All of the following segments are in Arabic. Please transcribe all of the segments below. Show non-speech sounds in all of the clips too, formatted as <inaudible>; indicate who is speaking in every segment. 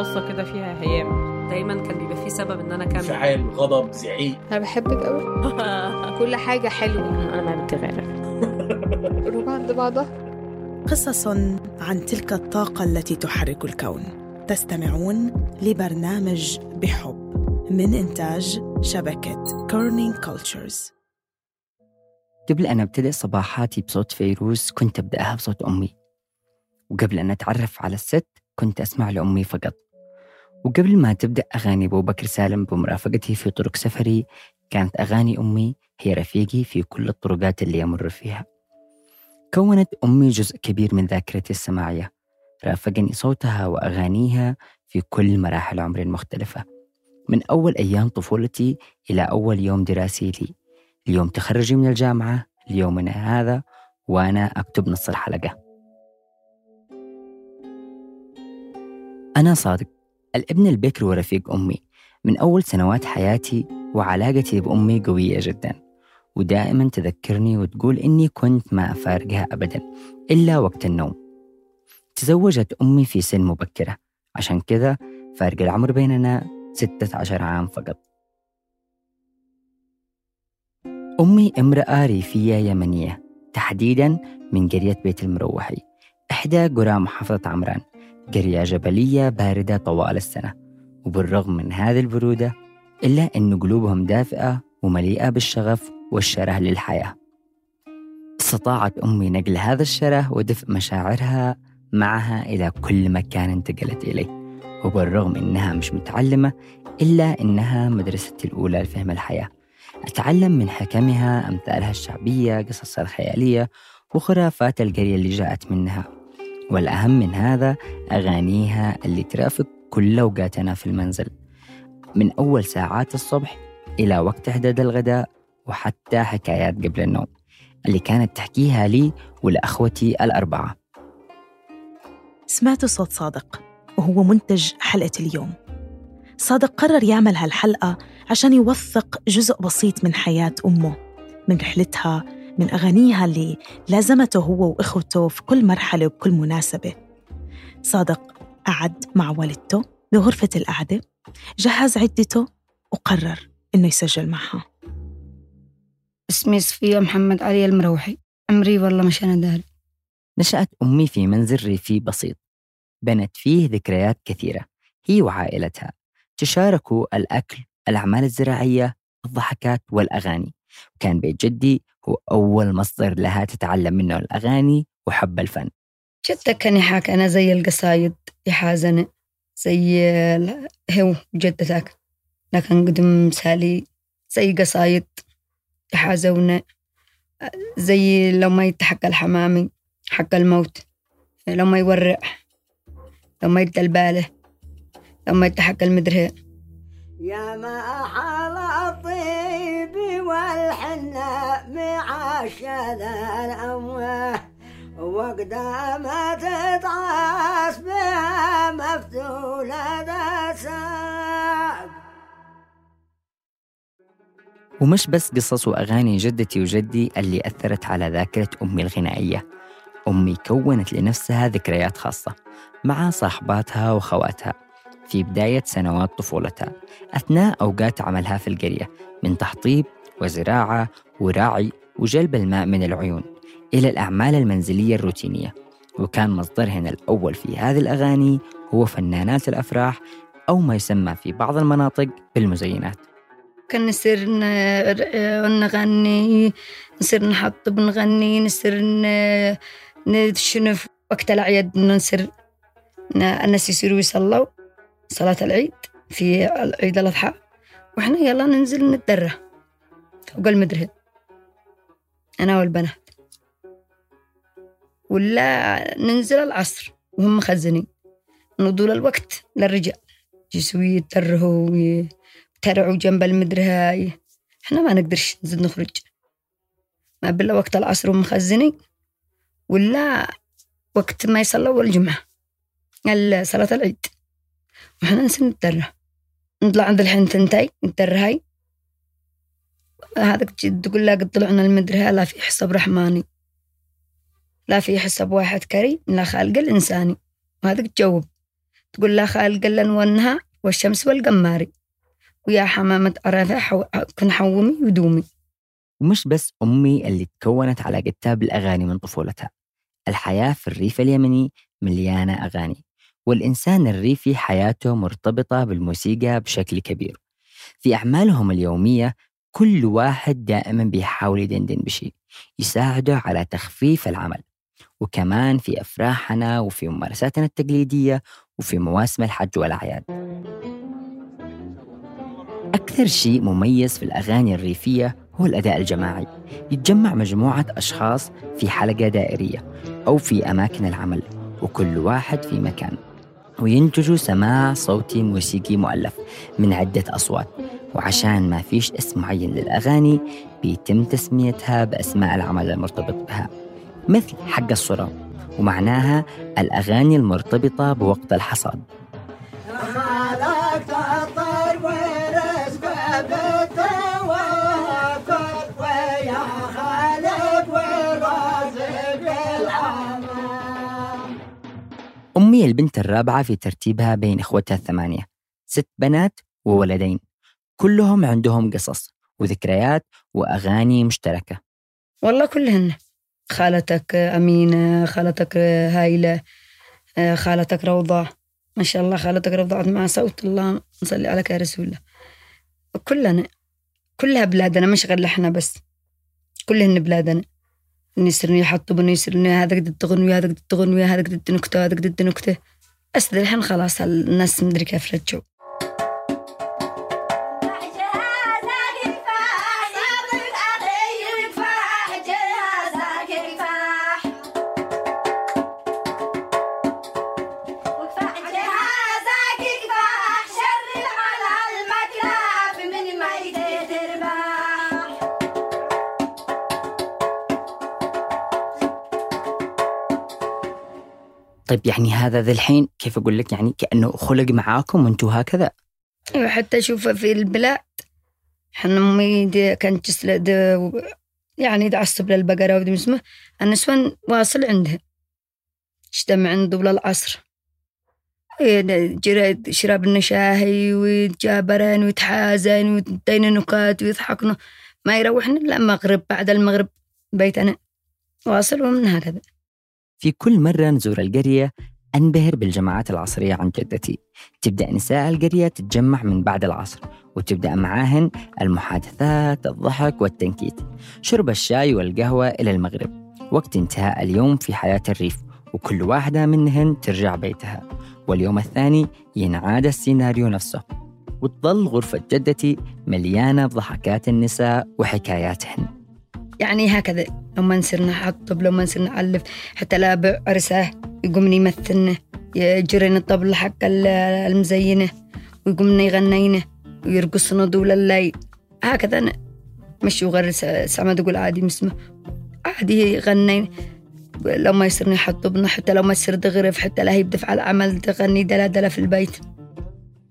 Speaker 1: بصة كده فيها هيام.
Speaker 2: دايما كان بيبقى في سبب إن أنا أكمل.
Speaker 3: انفعال غضب زعيق.
Speaker 4: أنا بحبك قوي <laughs> كل حاجة حلوة.
Speaker 1: أنا ما بتغير <laughs>
Speaker 4: روح عند بعضها.
Speaker 5: قصص عن تلك الطاقة التي تحرك الكون. تستمعون لبرنامج بحب من إنتاج شبكة كورنينج كولتشرز
Speaker 6: قبل أن أبتدئ صباحاتي بصوت فيروز كنت أبدأها بصوت أمي. وقبل أن أتعرف على الست كنت أسمع لأمي فقط. وقبل ما تبدأ أغاني أبو بكر سالم بمرافقتي في طرق سفري كانت أغاني أمي هي رفيقي في كل الطرقات اللي أمر فيها. كونت أمي جزء كبير من ذاكرتي السماعية رافقني صوتها وأغانيها في كل مراحل عمري المختلفة. من أول أيام طفولتي إلى أول يوم دراسي لي. اليوم تخرجي من الجامعة ليومنا هذا وأنا أكتب نص الحلقة. أنا صادق. الابن البكر ورفيق أمي. من أول سنوات حياتي وعلاقتي بأمي قوية جدا. ودائما تذكرني وتقول إني كنت ما أفارقها أبدا إلا وقت النوم. تزوجت أمي في سن مبكرة. عشان كذا فارق العمر بيننا ستة عشر عام فقط. أمي امرأة ريفية يمنية تحديدا من قرية بيت المروحي. إحدى قرى محافظة عمران. قرية جبلية باردة طوال السنة. وبالرغم من هذه البرودة إلا أن قلوبهم دافئة ومليئة بالشغف والشره للحياة. استطاعت أمي نقل هذا الشره ودفء مشاعرها معها إلى كل مكان انتقلت إليه. وبالرغم إنها مش متعلمة إلا إنها مدرستي الأولى لفهم الحياة. أتعلم من حكمها أمثالها الشعبية قصصها الخيالية وخرافات القرية اللي جاءت منها. والأهم من هذا أغانيها اللي ترافق كل أوقاتنا في المنزل. من أول ساعات الصبح إلى وقت إحداد الغداء وحتى حكايات قبل النوم. اللي كانت تحكيها لي ولأخوتي الأربعة.
Speaker 5: سمعت صوت صادق وهو منتج حلقة اليوم. صادق قرر يعمل هالحلقة عشان يوثق جزء بسيط من حياة أمه من رحلتها من أغانيها اللي لازمته هو وإخوته في كل مرحلة وبكل مناسبة. صادق قعد مع والدته بغرفة القعدة جهز عدته وقرر إنه يسجل معها.
Speaker 7: اسمي صفية محمد علي المروحي. عمري والله مش أنا داري
Speaker 6: نشأت أمي في منزل ريفي بسيط. بنت فيه ذكريات كثيرة. هي وعائلتها تشاركوا الأكل الأعمال الزراعية الضحكات والأغاني. وكان بيت جدي هو أول مصدر لها تتعلم منه الأغاني وحب الفن.
Speaker 7: جدك كان يحاك أنا زي القصايد يحازن زي هو جدتك لكن قدم مثالي زي قصايد يحازون زي لما يتحق الحمامي حق الموت لما يورع لما يدى البالة لما يتحق المدري.
Speaker 8: يا ما حال الطيب والحنة مع الشذا الأمواه وقد ما تتعاس بها مفتولة ذا ساق
Speaker 6: ومش بس قصص وأغاني جدتي وجدي اللي أثرت على ذاكرة أمي الغنائية. أمي كونت لنفسها ذكريات خاصة مع صاحباتها وخواتها في بداية سنوات طفولتها أثناء أوقات عملها في القرية من تحطيب وزراعة وراعي وجلب الماء من العيون إلى الأعمال المنزلية الروتينية. وكان مصدرهن الأول في هذه الأغاني هو فنانات الأفراح أو ما يسمى في بعض المناطق بالمزينات.
Speaker 7: كان نصير نغني نصير نحطب نغني نصير نشنف وقت الأعياد نصير الناس يصيروا يصلوا صلاة العيد في عيد الأضحى. وإحنا يلا ننزل نتدرى. فوق المدرسة أنا والبنات. ولا ننزل العصر وهم مخزنين نضول الوقت للرجال. يجلسوا يترهوا ويترعوا جنب المدرسة هاي. إحنا ما نقدرش نزيد نخرج. ما بلا وقت العصر ومخزنين ولا وقت ما يصلوا الجمعة. ال- صلاة العيد. وإحنا نسير نتدرى. نطلع عند الحين تنتهي نتدرى هاي. هذاك تقول لا قد طلعنا المدرسة لا في حساب رحماني. لا في حساب واحد كريم لا خالق الإنساني وهذاك تجاوب. تقول لها خالق لنونها والشمس والقماري. ويا حمامة عرفة حو... كن حومي ودومي.
Speaker 6: ومش بس أمي اللي تكونت علاقتها بالأغاني من طفولتها. الحياة في الريف اليمني مليانة أغاني. والإنسان الريفي حياته مرتبطة بالموسيقى بشكل كبير. في أعمالهم اليومية كل واحد دائما بيحاول يدندن بشيء يساعده على تخفيف العمل. وكمان في أفراحنا وفي ممارساتنا التقليدية وفي مواسم الحج والأعياد. أكثر شيء مميز في الأغاني الريفية هو الأداء الجماعي. يتجمع مجموعة أشخاص في حلقة دائرية أو في أماكن العمل وكل واحد في مكان. وينتجوا سماع صوتي موسيقي مؤلف من عدة أصوات. وعشان ما فيش اسم معين للأغاني بيتم تسميتها بأسماء العمل المرتبط بها مثل حق الصرام ومعناها الأغاني المرتبطة بوقت الحصاد. أمي البنت الرابعة في ترتيبها بين إخوتها الثمانية ست بنات وولدين. كلهم عندهم قصص وذكريات وأغاني مشتركة.
Speaker 7: والله كلهن. خالتك أمينة خالتك هايلة خالتك روضة. ما شاء الله خالتك روضة. مع صوت الله. نصلي عليك يا رسول الله. كلنا كلها بلادنا مش غير إحنا بس. كلهن بلادنا. يصيرون يحطوا يصيرون هذا قد تغني هذا قد تغني هذا قد نكتة هذا قد نكتة بس الحين خلاص الناس مدري كيف رجعوا.
Speaker 6: طيب يعني هذا ذا الحين كيف أقول لك؟ يعني كأنه خلق معاكم وأنتم هكذا.
Speaker 7: أيوة حتى أشوف في البلاد حنا أمي دي كانت تسلد يعني تعصب للبقرة ودي اسمه النسوان واصل عندها؟ اجتمع عند طول العصر. جرى شراب النشاهي ويتجابرن ويتحازن ويدين نكات ويضحكن. ما يروحن إلا المغرب بعد المغرب بيتنا. واصل ومن هكذا.
Speaker 6: في كل مرة نزور القرية أنبهر بالجماعات العصرية عن جدتي. تبدأ نساء القرية تتجمع من بعد العصر وتبدأ معاهن المحادثات الضحك والتنكيت شرب الشاي والقهوة إلى المغرب. وقت انتهاء اليوم في حياة الريف وكل واحدة منهن ترجع بيتها. واليوم الثاني ينعاد السيناريو نفسه وتظل غرفة جدتي مليانة بضحكات النساء وحكاياتهن.
Speaker 7: يعني هكذا. لما نصير نحطب لما نصير نعلف حتى لا عرسة يقومني يمثلنا يجرين الطبل حق المزينة ويقومنا يغنينه ويرقصنا دول الليل. هكذا أنا. مش غير سما تقول عادي مسمى. عادي يغنين لو ما يصير يحطبنا حتى لو ما يصير تغرف حتى لا هي بدفع العمل تغني دلا دلا في البيت.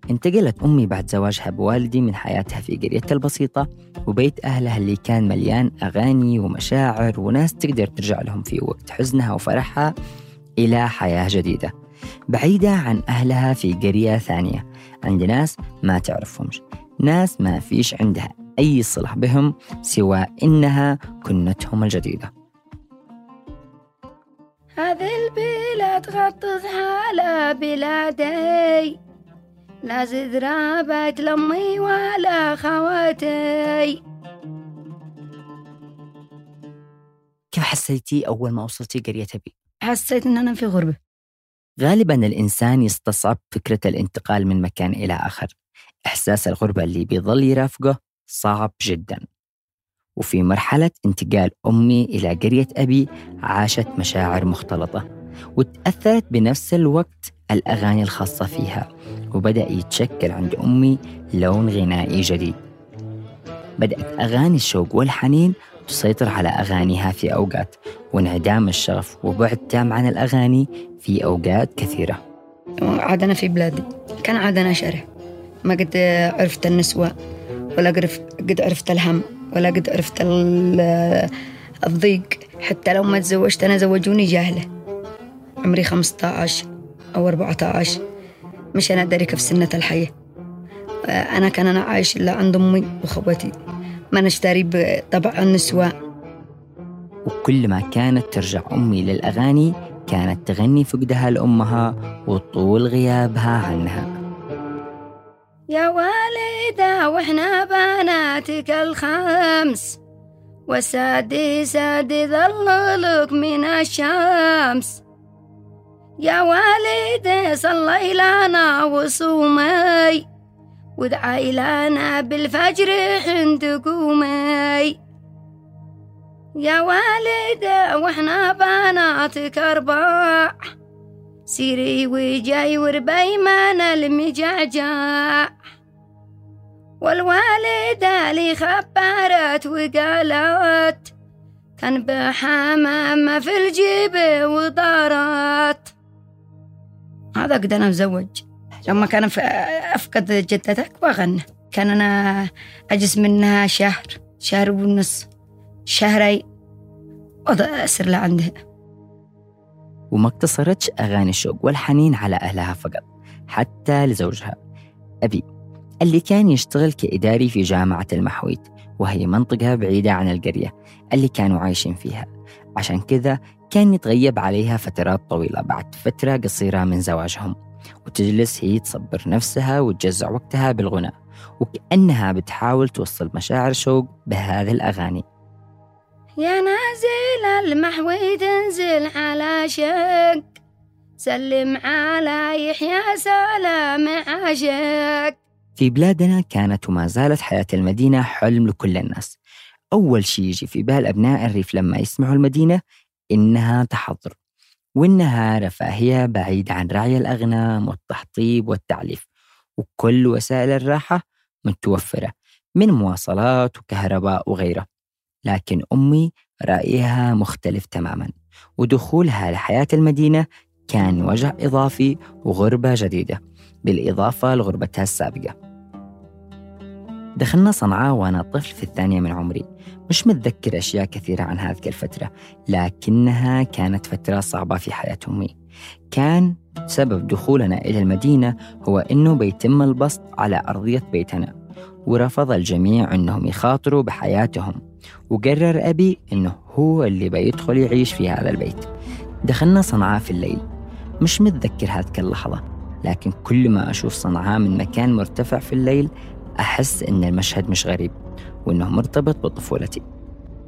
Speaker 6: انتقلت أمي بعد زواجها بوالدي من حياتها في قريتها البسيطة وبيت أهلها اللي كان مليان أغاني ومشاعر وناس تقدر ترجع لهم في وقت حزنها وفرحها إلى حياة جديدة. بعيدة عن أهلها في قرية ثانية. عند ناس ما تعرفهمش. ناس ما فيش عندها أي صلة بهم سوى إنها كنتهم الجديدة.
Speaker 7: هذه البلاد غطت على بلادي. لا زد رابت لأمي ولا خواتي.
Speaker 6: كيف حسيتي أول ما وصلتي قرية أبي؟
Speaker 7: حسيت إن أنا في غربة.
Speaker 6: غالبا الإنسان يستصعب فكرة الانتقال من مكان إلى آخر. إحساس الغربة اللي بيظل يرافقه صعب جدا. وفي مرحلة انتقال أمي إلى قرية أبي عاشت مشاعر مختلطة وتأثرت بنفس الوقت الأغاني الخاصة فيها. وبدأ يتشكل عند أمي لون غنائي جديد. بدأت أغاني الشوق والحنين تسيطر على أغانيها في أوقات وانعدام الشغف وبعد تام عن الأغاني في أوقات كثيرة.
Speaker 7: عادنا في بلادي كان عادنا شره ما قد عرفت النسوة ولا قد عرفت الهم ولا قد عرفت الضيق. حتى لو ما تزوجت أنا زوجوني جاهلة. عمري 15 أو 14 مش أنا أدري كيف سنة الحياة. أنا كان أنا عايش إلا عند أمي وأخواتي. ما نشتري بطبع النسوان
Speaker 6: وكل ما كانت ترجع أمي للأغاني كانت تغني فقدها لأمها وطول غيابها عنها.
Speaker 7: يا والدة وإحنا بناتك الخمس. والسادي سادي ظللك من الشمس. يا والدي صلي لنا وصومي. وادعي لنا بالفجر حين تقومي يا والدة وإحنا بناتك أربع سيري وجاي وربي ما المجعجع والوالدة لي خبرت وقالت كان بحمامة في الجيب وطارت هذا قد أنا مزوج لما كان أفقد جدتك وغنى كان أنا أجز منها شهر شهر ونص شهري وأسر لعندها
Speaker 6: وما اقتصرتش أغاني الشوق والحنين على أهلها فقط حتى لزوجها. أبي اللي كان يشتغل كإداري في جامعة المحويت وهي منطقة بعيدة عن القرية اللي كانوا عايشين فيها. عشان كذا كان يتغيب عليها فترات طويلة بعد فترة قصيرة من زواجهم. وتجلس هي تصبر نفسها وتجزع وقتها بالغناء وكأنها بتحاول توصل مشاعر شوق بهذه الأغاني.
Speaker 7: يا نازل المحوي تنزل على شق سلم على يحيى سلام عاشق.
Speaker 6: في بلادنا كانت وما زالت حياة المدينة حلم لكل الناس. أول شيء يجي في بال أبناء الريف لما يسمعوا المدينة إنها تحضر وإنها رفاهية بعيدة عن رعي الأغنام والتحطيب والتعليف وكل وسائل الراحة متوفرة من مواصلات وكهرباء وغيره لكن أمي رأيها مختلف تماما ودخولها لحياة المدينة كان وجع إضافي وغربة جديدة بالإضافة لغربتها السابقة. دخلنا صنعاء وأنا طفل في الثانية من عمري. مش متذكر أشياء كثيرة عن هذه الفترة لكنها كانت فترة صعبة في حياة أمي كان سبب دخولنا إلى المدينة هو أنه بيتم البسط على أرضية بيتنا ورفض الجميع أنهم يخاطروا بحياتهم. وقرر أبي أنه هو اللي بيدخل يعيش في هذا البيت. دخلنا صنعاء في الليل. مش متذكر هذه اللحظة لكن كل ما أشوف صنعاء من مكان مرتفع في الليل أحس إن المشهد مش غريب وإنه مرتبط بطفولتي.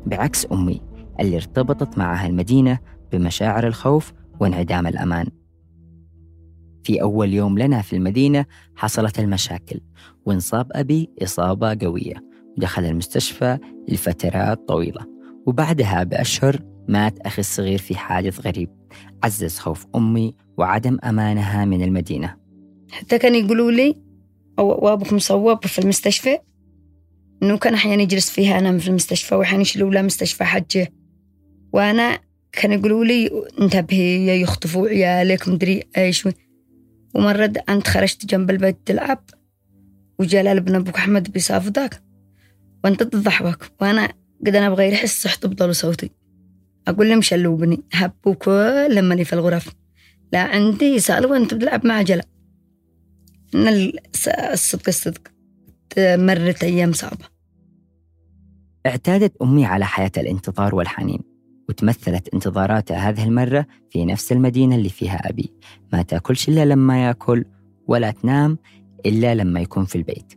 Speaker 6: بعكس أمي اللي ارتبطت معها المدينة بمشاعر الخوف وانعدام الأمان. في أول يوم لنا في المدينة حصلت المشاكل وانصاب أبي إصابة قوية ودخل المستشفى لفترات طويلة وبعدها بأشهر مات أخي الصغير في حادث غريب عزز خوف أمي وعدم أمانها من المدينة.
Speaker 7: حتى كانوا يقولوا لي وأبوك مصوب في المستشفى؟ إنه كان أحيانا يجلس فيها أنا في المستشفى وأحيانا يشيلوا له مستشفى حجة. وأنا كانوا يقولوا لي انتبهي يخطفوا عيالك مدري إيش. ومرة أنت خرجت جنب البيت تلعب وجلال ابن أبوك أحمد بيصافدك وأنت تضحك وأنا قد أنا بغير حس صحت بضل صوتي. أقول لهم شلوبني هبوا كل لما في الغرف. لا عندي سألوا وأنت بتلعب مع جلال. إن الصدق الصدق مرت أيام صعبة.
Speaker 6: اعتادت أمي على حياة الانتظار والحنين وتمثلت انتظاراتها هذه المرة في نفس المدينة اللي فيها أبي. ما تأكلش إلا لما يأكل ولا تنام إلا لما يكون في البيت.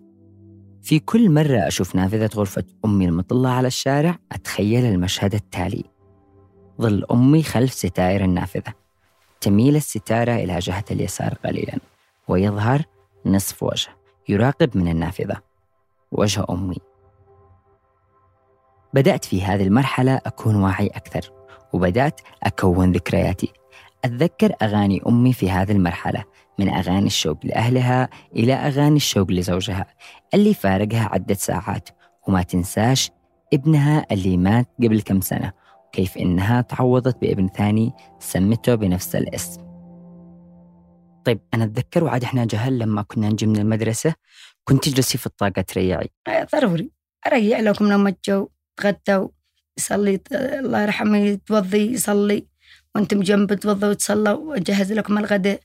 Speaker 6: في كل مرة أشوف نافذة غرفة أمي المطلة على الشارع أتخيل المشهد التالي. ظل أمي خلف ستائر النافذة تميل الستارة إلى جهة اليسار قليلا ويظهر نصف وجه يراقب من النافذة. وجه أمي. بدأت في هذه المرحلة أكون واعي أكثر وبدأت أكون ذكرياتي. أتذكر أغاني أمي في هذه المرحلة من أغاني الشوق لأهلها إلى أغاني الشوق لزوجها اللي فارقها عدة ساعات وما تنساش ابنها اللي مات قبل كم سنة وكيف إنها تعوضت بابن ثاني سمته بنفس الاسم. طيب أنا أتذكر وعاد إحنا جهل لما كنا نجي من المدرسة كنت تجلسي في الطاقة تريعي.
Speaker 7: ضروري. أريح لكم لما تجوا تغدوا يصلي الله يرحمه يتوضي يصلي. وأنتم جنب توضوا وتصلوا واجهز لكم الغداء.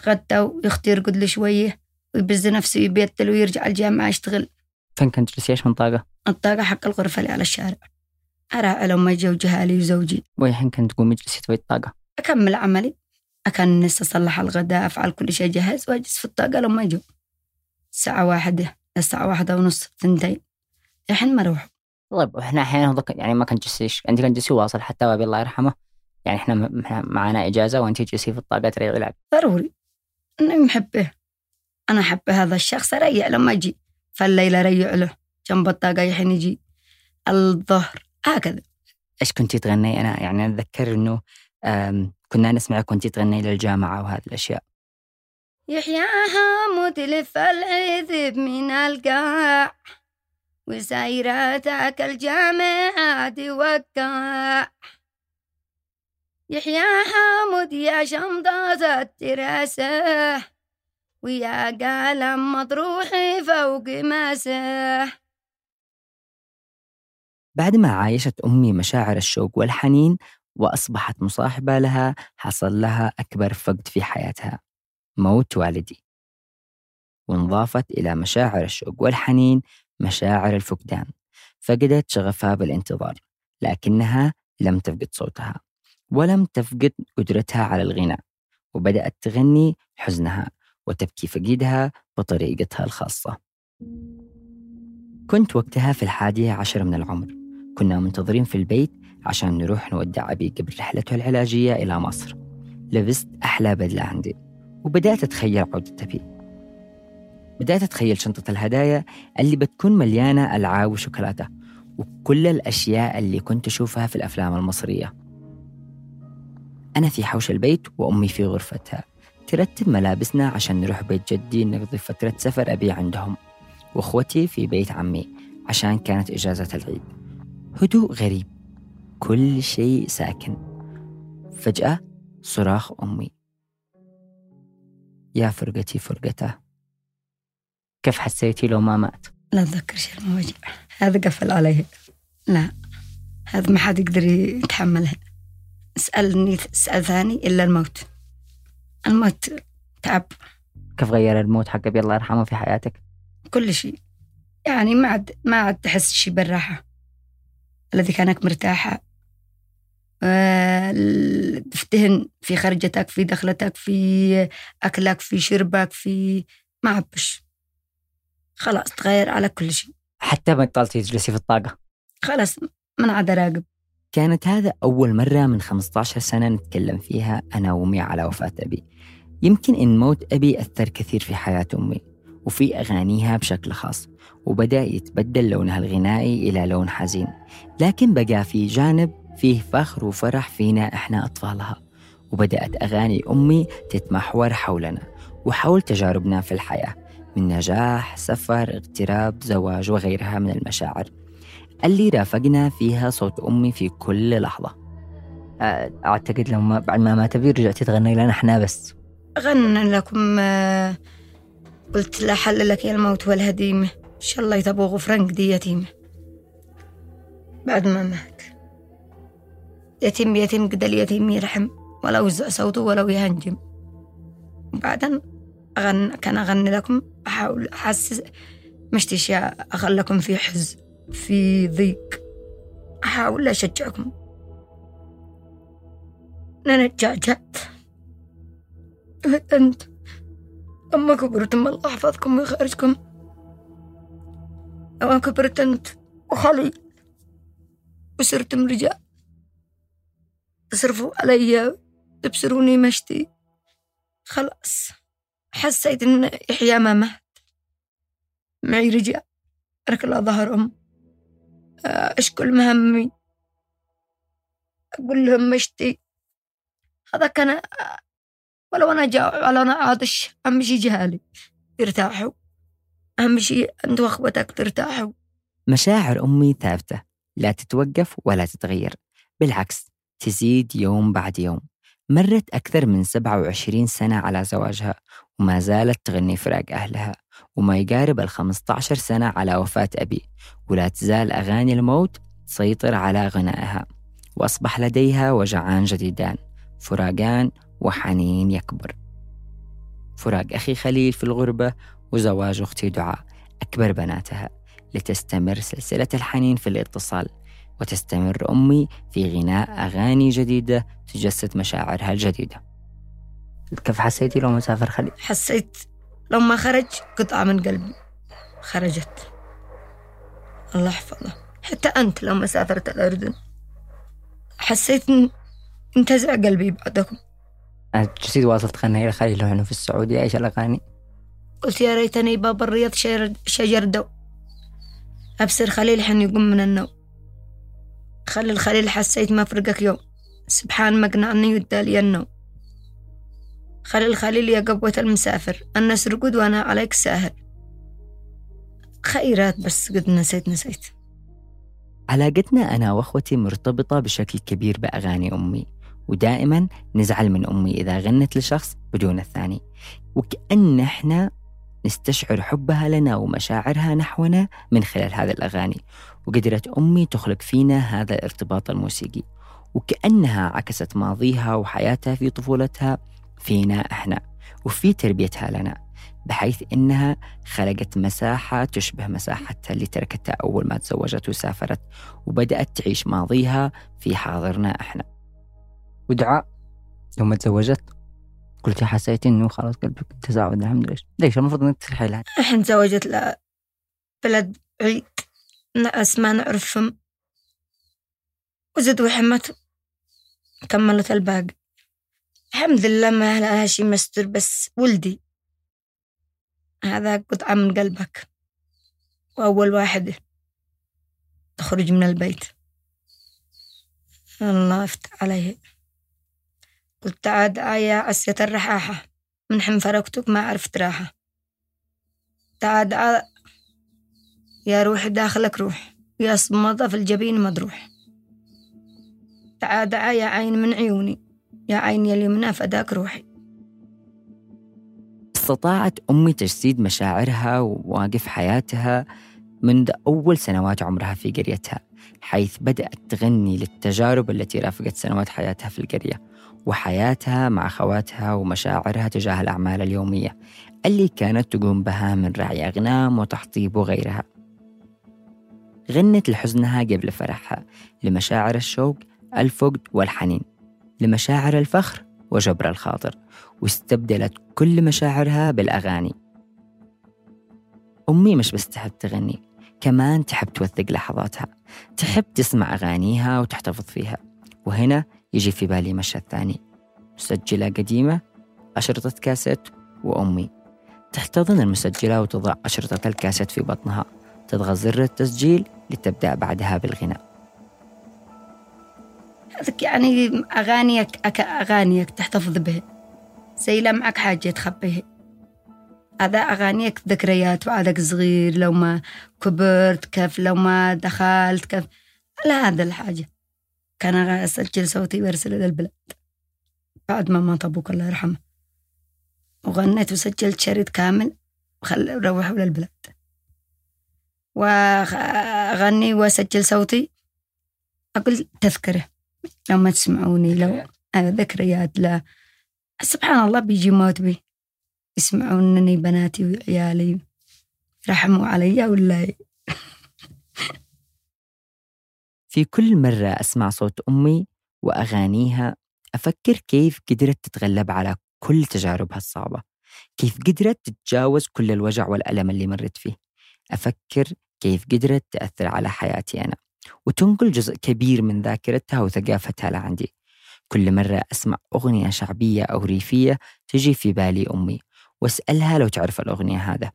Speaker 7: يتغدى ويختي يرقد له شوية ويبز نفسه يبيتل ويرجع الجامعة يشتغل.
Speaker 6: فين كنت تجلسي إيش منطقة؟
Speaker 7: الطاقة حق الغرفة اللي على الشارع. أراعي لما يجي وجهالي وزوجي.
Speaker 6: وين كنت تقومي تجلسي تبي الطاقة؟
Speaker 7: أكمل عملي. أكنس أصلح الغداء أفعل كل شيء جاهز وأجلس في الطاقة لما يجوا الساعة واحدة الساعة واحدة ونص ثنتين الحين ما أروح
Speaker 6: طيب إحنا أحيانا يعني ما كنت تجلسيش انت كنت تجلسي واصل حتى ابي الله يرحمه. يعني إحنا م- إحنا معانا إجازة وانت تجلسي في الطاقة تريضي العقل
Speaker 7: ضروري. أنا محبه أنا أحب هذا الشخص أريع لما أجي فالليل أريع له. جنب الطاقة يحين يجي. الظهر هكذا.
Speaker 6: إيش كنتي تغني؟ أنا يعني أتذكر إنه كنا نسمعك كنتي تغني للجامعة وهذه الأشياء.
Speaker 7: يحياها متلف العذب من القاع وسايراتك الجامعات وقع يحياها مد يا شمضة التراسة ويا قلم مطروحي فوق مسح
Speaker 6: بعد ما عايشت أمي مشاعر الشوق والحنين وأصبحت مصاحبة لها حصل لها أكبر فقد في حياتها. موت والدي. وانضافت إلى مشاعر الشوق والحنين مشاعر الفقدان. فقدت شغفها بالانتظار لكنها لم تفقد صوتها ولم تفقد قدرتها على الغناء وبدأت تغني حزنها وتبكي فقيدها بطريقتها الخاصة. كنت وقتها في الحادية عشر من العمر. كنا منتظرين في البيت عشان نروح نودع أبي قبل رحلته العلاجية إلى مصر. لبست أحلى بدلة عندي وبدأت أتخيل عودة أبي. بدأت أتخيل شنطة الهدايا اللي بتكون مليانة ألعاب وشوكولاتة وكل الأشياء اللي كنت أشوفها في الأفلام المصرية. أنا في حوش البيت وأمي في غرفتها. ترتب ملابسنا عشان نروح بيت جدي نقضي فترة سفر أبي عندهم وأخوتي في بيت عمي عشان كانت إجازة العيد. هدوء غريب. كل شيء ساكن. فجأة صراخ أمي. يا فرقتي فرقته. كيف حسيتي لو ما مات؟
Speaker 7: لا أتذكر شيء المواجع هذا قفل عليه. لا هذا ما حد يقدر يتحملها اسألني اسأل ثاني إلا الموت. الموت تعب.
Speaker 6: كيف غير الموت حق أبي الله يرحمه في حياتك؟
Speaker 7: كل شيء. يعني ما عاد ما عاد تحس شيء بالراحة. الذي كانك مرتاحة آه، تفتهن في خرجتك في دخلتك في أكلك في شربك في ما عبش. خلاص تغير على كل شيء.
Speaker 6: حتى بطلتي تجلسي في الطاقة.
Speaker 7: خلاص من عاد أراقب.
Speaker 6: كانت هذا أول مرة من 15 سنة نتكلم فيها أنا وأمي على وفاة أبي. يمكن إن موت أبي أثر كثير في حياة أمي وفي أغانيها بشكل خاص. وبدأ يتبدل لونها الغنائي إلى لون حزين. لكن بقى في جانب فيه فخر وفرح فينا إحنا أطفالها. وبدأت أغاني أمي تتمحور حولنا وحول تجاربنا في الحياة من نجاح، سفر، اغتراب، زواج وغيرها من المشاعر اللي رافقنا فيها صوت أمي في كل لحظة. أعتقد لما بعد ما مات أبي رجعتي تغني لنا إحنا بس.
Speaker 7: غنى لكم آه، قلت لا حل لك يا الموت والهديمة الله يتبغوا غفران قدي يتيمة بعد ما مات يتيم يتيم قد اليتيم يرحم. ولا يوزع صوته ولا يهنجم. وبعدين أغنى كان أغني لكم. أحاول أحسس. مش أشياء أخلكم في حزن في ضيق. أحاول أشجعكم. أنا تجعجعت أنت. أما كبرت أما الله يحفظكم ويخرجكم أما كبرت أنت وخلي وصرتم رجال تصرفوا علي تبصروني مشتي. خلاص حسيت إن يحيى ما مات. معي رجال أركل ظهرهم. أشكل مهمي. أقول لهم مشتي. هذا كان ولو أنا جا ولو أنا عاطش أهم شي جهالي. يرتاحوا أهم شي أنت وأخوتك ترتاحوا.
Speaker 6: مشاعر أمي ثابتة لا تتوقف ولا تتغير بالعكس تزيد يوم بعد يوم. مرت أكثر من 27 سنة على زواجها وما زالت تغني فراق أهلها وما يقارب ال 15 سنة على وفاة أبي. ولا تزال أغاني الموت تسيطر على غنائها. وأصبح لديها وجعان جديدان فراقان وحنين يكبر. فراق أخي خليل في الغربة وزواج أختي دعاء أكبر بناتها لتستمر سلسلة الحنين في الاتصال وتستمر أمي في غناء أغاني جديدة تجسد مشاعرها الجديدة. كيف حسيتي لو مسافر خليل؟
Speaker 7: حسيت لو ما خرج قطعة من قلبي. خرجت. الله يحفظه حتى أنت لو ما سافرت الأردن. حسيت إن انتزع قلبي بعدكم.
Speaker 6: جسيد واصل تغني لخليل وإحنا في السعودية إيش الأغاني؟
Speaker 7: قلت يا ريتني باب الرياض شجر, دو. أبصر خليل حن يقوم من النوم. خلي الخليل حسيت ما فرقك يوم. سبحان مقنعني يدالي النوم. خلي الخليل يا قبوة المسافر. الناس رقود وأنا عليك ساهر. خيرات بس قد نسيت نسيت.
Speaker 6: علاقتنا أنا وأخوتي مرتبطة بشكل كبير بأغاني أمي ودائما نزعل من أمي إذا غنت لشخص بدون الثاني. وكأن إحنا نستشعر حبها لنا ومشاعرها نحونا من خلال هذه الأغاني. وقدرت أمي تخلق فينا هذا الارتباط الموسيقي. وكأنها عكست ماضيها وحياتها في طفولتها فينا إحنا وفي تربيتها لنا بحيث إنها خلقت مساحة تشبه مساحتها اللي تركتها أول ما تزوجت وسافرت وبدأت تعيش ماضيها في حاضرنا إحنا. ودعاء يوم تزوجت قلتي حسيتي إنه خلاص قلبك تزاعد الحمد لله. ليش؟ المفروض إنك تسرحي لها
Speaker 7: إحنا تزوجت بلد بعيد ناس ما نعرفهم وزد وحمت كملت الباقي. الحمد لله ما لها شي مستر بس ولدي. هذا قطعة من قلبك. وأول واحدة تخرج من البيت. الله يفتح عليه. قلت عاد يا عسية الرحاحة من حين فرقتك ما عرفت راحة تعاد ع- يا روحي داخلك روح. يا صمدة في الجبين مدروح تعاد يا عين من عيوني. يا عين اليمنى فداك روحي.
Speaker 6: استطاعت أمي تجسيد مشاعرها ومواقف حياتها منذ أول سنوات عمرها في قريتها حيث بدأت تغني للتجارب التي رافقت سنوات حياتها في القرية. وحياتها مع أخواتها ومشاعرها تجاه الأعمال اليومية اللي كانت تقوم بها من رعي أغنام وتحطيب وغيرها. غنت لحزنها قبل فرحها لمشاعر الشوق الفقد والحنين لمشاعر الفخر وجبر الخاطر واستبدلت كل مشاعرها بالأغاني. أمي مش بس تحب تغني كمان تحب توثق لحظاتها تحب تسمع أغانيها وتحتفظ فيها. وهنا يجي في بالي مشهد ثاني. مسجلة قديمة أشرطة كاسيت وأمي. تحتضن المسجلة وتضع أشرطة الكاسيت في بطنها. تضغط زر التسجيل لتبدأ بعدها بالغناء.
Speaker 7: يعني أغانيك أك أغانيك تحتفظ بها زي لا معك حاجة تخبيها هذا أغانيك ذكريات وعدك صغير لو ما كبرت كيف لو ما دخلت كيف. لا هذا الحاجة. كان أسجل صوتي وأرسله للبلاد بعد ما مات أبوك الله يرحمه. وغنيت وسجلت شريط كامل وخل روحوا للبلاد. وأغني وأسجل صوتي. أقول تذكرة. لو ما تسمعوني لو آه، ذكريات لا. سبحان الله بيجي موت بي. يسمعونني بناتي وعيالي. رحموا علي ولا
Speaker 6: في كل مرة أسمع صوت أمي وأغانيها أفكر كيف قدرت تتغلب على كل تجاربها الصعبة كيف قدرت تتجاوز كل الوجع والألم اللي مرت فيه. أفكر كيف قدرت تأثر على حياتي أنا وتنقل جزء كبير من ذاكرتها وثقافتها لعندي. كل مرة أسمع أغنية شعبية أو ريفية تجي في بالي أمي وأسألها لو تعرف الأغنية هذا.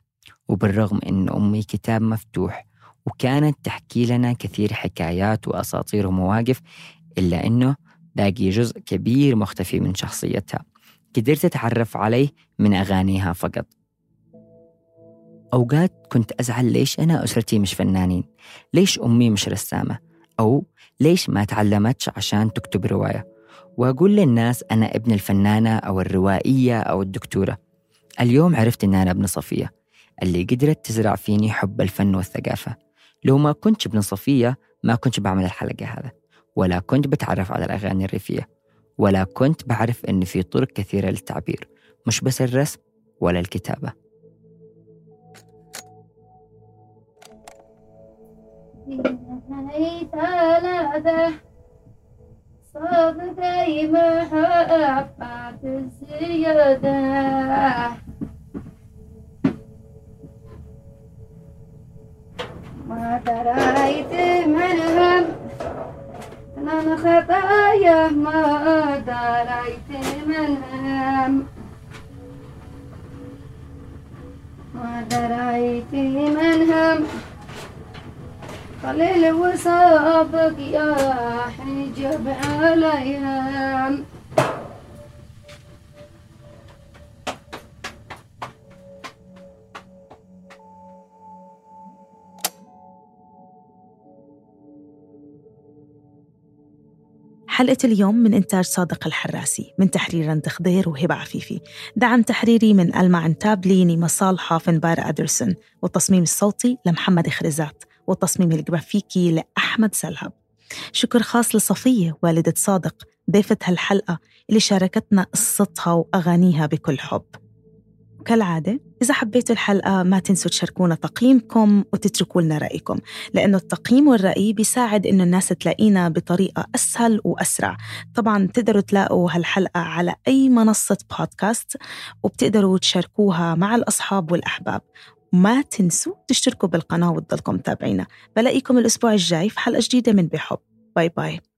Speaker 6: وبالرغم أن أمي كتاب مفتوح وكانت تحكي لنا كثير حكايات وأساطير ومواقف إلا أنه باقي جزء كبير مختفي من شخصيتها. قدرت أتعرف عليه من أغانيها فقط. أوقات كنت أزعل ليش أنا أسرتي مش فنانين؟ ليش أمي مش رسامة؟ أو ليش ما تعلمتش عشان تكتب رواية؟ وأقول للناس أنا ابن الفنانة أو الروائية أو الدكتورة. اليوم عرفت أن أنا ابن صفية اللي قدرت تزرع فيني حب الفن والثقافة. لو ما كنت ابن صفية ما كنت بعمل الحلقة هذا. ولا كنت بتعرف على الأغاني الريفية. ولا كنت بعرف أن في طرق كثيرة للتعبير. مش بس الرسم ولا الكتابة.
Speaker 7: ثلاثة صادقي محبة الزيادة. دريت منهم. أنا خطايا ما دريت منهم. ما دريت منهم. قليل وصابك يا حجب عليهم.
Speaker 5: حلقة اليوم من إنتاج صادق الحراسي من تحرير رند خضير وهبة عفيفي. دعم تحريري من ألما عنتابلي نيما صالحة فنبار أدرسون والتصميم الصوتي لمحمد خرزات والتصميم الجرافيكي لأحمد سلهب. شكر خاص لصفية والدة صادق ضيفة هالحلقة اللي شاركتنا قصتها وأغانيها بكل حب. كالعادة إذا حبيتوا الحلقة ما تنسوا تشاركونا تقييمكم وتتركوا لنا رأيكم لأنه التقييم والرأي بيساعد إنه الناس تلاقينا بطريقة أسهل وأسرع. طبعا بتقدروا تلاقوا هالحلقة على أي منصة بودكاست وبتقدروا تشاركوها مع الأصحاب والأحباب. وما تنسوا تشتركوا بالقناة وتضلكم تابعينا بلاقيكم الأسبوع الجاي في حلقة جديدة من بحب. باي باي.